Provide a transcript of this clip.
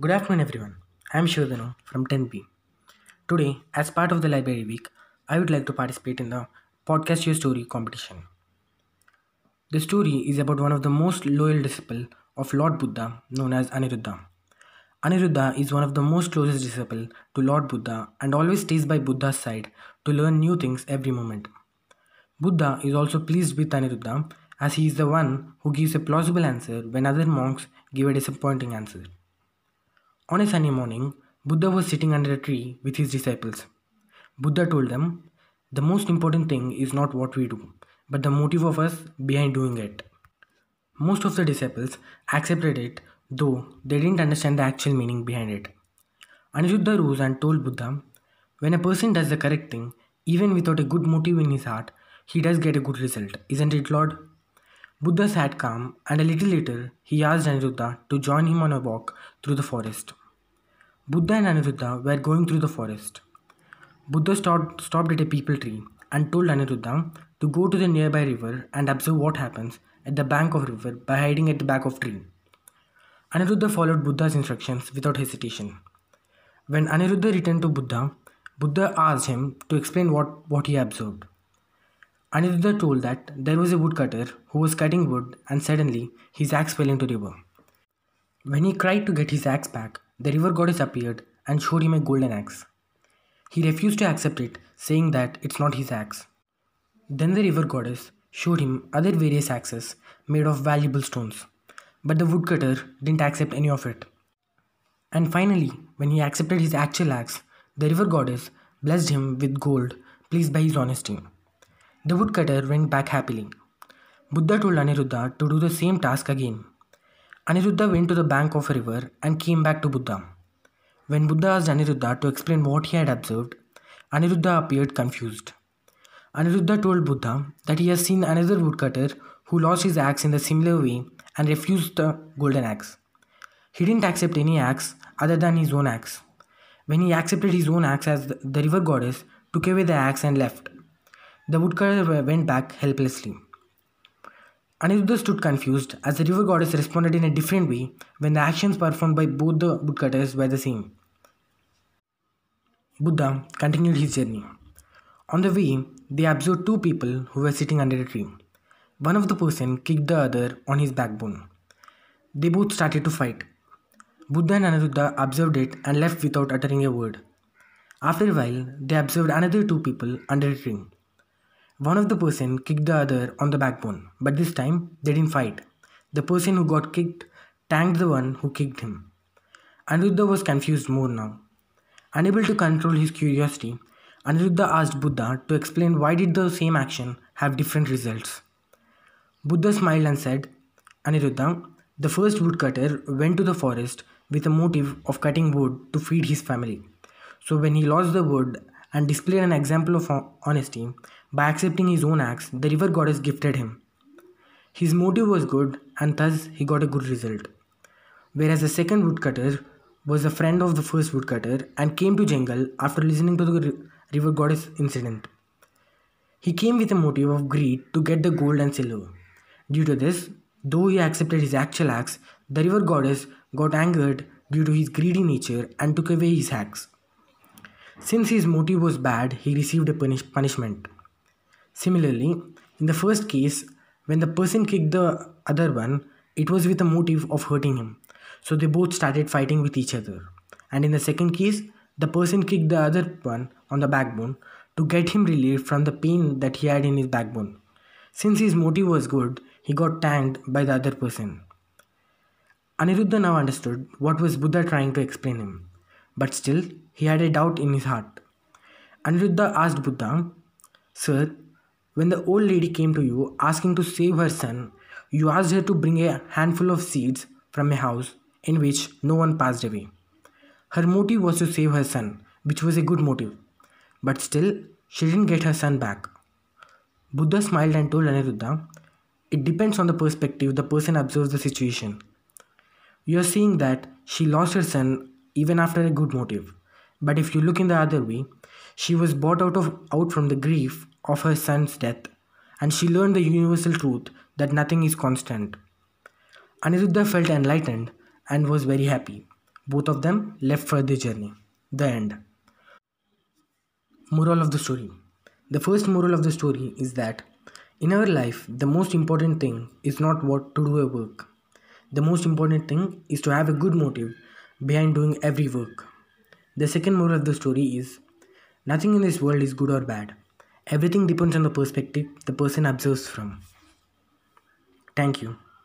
Good afternoon, everyone. I'm Shivadhanu from 10B. Today, as part of the Library Week, I would like to participate in the Podcast Your Story competition. The story is about one of the most loyal disciple of Lord Buddha, known as Aniruddha. Aniruddha is one of the most closest disciple to Lord Buddha and always stays by Buddha's side to learn new things every moment. Buddha is also pleased with Aniruddha as he is the one who gives a plausible answer when other monks give a disappointing answer. On a sunny morning, Buddha was sitting under a tree with his disciples. Buddha told them, The most important thing is not what we do, but the motive of us behind doing it. Most of the disciples accepted it, though they didn't understand the actual meaning behind it. Aniruddha rose and told Buddha, When a person does the correct thing, even without a good motive in his heart, he does get a good result, isn't it, Lord? Buddha sat calm, and a little later he asked Aniruddha to join him on a walk through the forest. Buddha and Aniruddha were going through the forest. Buddha stopped, stopped at a peepal tree and told Aniruddha to go to the nearby river and observe what happens at the bank of river by hiding at the back of tree. Aniruddha followed Buddha's instructions without hesitation. When Aniruddha returned to Buddha, Buddha asked him to explain what, what he observed. Aniruddha told that there was a woodcutter who was cutting wood and suddenly his axe fell into the river. When he tried to get his axe back, the river goddess appeared and showed him a golden axe. He refused to accept it, saying that it's not his axe. Then the river goddess showed him other various axes made of valuable stones, but the woodcutter didn't accept any of it. And finally, when he accepted his actual axe, the river goddess blessed him with gold, pleased by his honesty. The woodcutter went back happily. Buddha told Aniruddha to do the same task again. Aniruddha went to the bank of a river and came back to Buddha. When Buddha asked Aniruddha to explain what he had observed, Aniruddha appeared confused. Aniruddha told Buddha that he has seen another woodcutter who lost his axe in the similar way and refused the golden axe. He didn't accept any axe other than his own axe. When he accepted his own axe as the river goddess took away the axe and left, the woodcutter went back helplessly. Aniruddha stood confused as the river goddess responded in a different way when the actions performed by both the woodcutters were the same. Buddha continued his journey. On the way, they observed two people who were sitting under a tree. One of the person kicked the other on his backbone. They both started to fight. Buddha and Aniruddha observed it and left without uttering a word. After a while, they observed another two people under a tree. One of the person kicked the other on the backbone, but this time they didn't fight. The person who got kicked thanked the one who kicked him. Aniruddha was confused more now. Unable to control his curiosity, Aniruddha asked Buddha to explain why did the same action have different results. Buddha smiled and said, Aniruddha, the first woodcutter went to the forest with a motive of cutting wood to feed his family. So when he lost the wood and displayed an example of honesty, by accepting his own axe, the river goddess gifted him. His motive was good, and thus he got a good result. Whereas the second woodcutter was a friend of the first woodcutter and came to jungle after listening to the river goddess incident. He came with a motive of greed to get the gold and silver. Due to this, though he accepted his actual axe, the river goddess got angered due to his greedy nature and took away his axe. Since his motive was bad, he received a punish- punishment. Similarly, in the first case, when the person kicked the other one, it was with a motive of hurting him. So they both started fighting with each other. And in the second case, the person kicked the other one on the backbone to get him relieved from the pain that he had in his backbone. Since his motive was good, he got thanked by the other person. Aniruddha now understood what was Buddha trying to explain him, but still he had a doubt in his heart. Aniruddha asked Buddha, Sir, when the old lady came to you asking to save her son, you asked her to bring a handful of seeds from a house in which no one passed away. Her motive was to save her son, which was a good motive. But still, she didn't get her son back. Buddha smiled and told Aniruddha, It depends on the perspective the person observes the situation. You are saying that she lost her son even after a good motive. But if you look in the other way, she was brought out of out from the grief of her son's death, and she learned the universal truth that nothing is constant. Aniruddha felt enlightened and was very happy. Both of them left for their journey. The end. Moral of the story The first moral of the story is that in our life, the most important thing is not what to do a work. The most important thing is to have a good motive behind doing every work. The second moral of the story is nothing in this world is good or bad. Everything depends on the perspective the person observes from. Thank you.